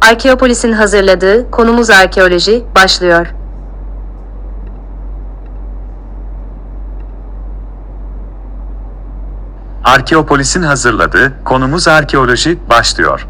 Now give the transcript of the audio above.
Arkeopolis'in hazırladığı Konumuz Arkeoloji başlıyor. Arkeopolis'in hazırladığı konumuz arkeoloji başlıyor.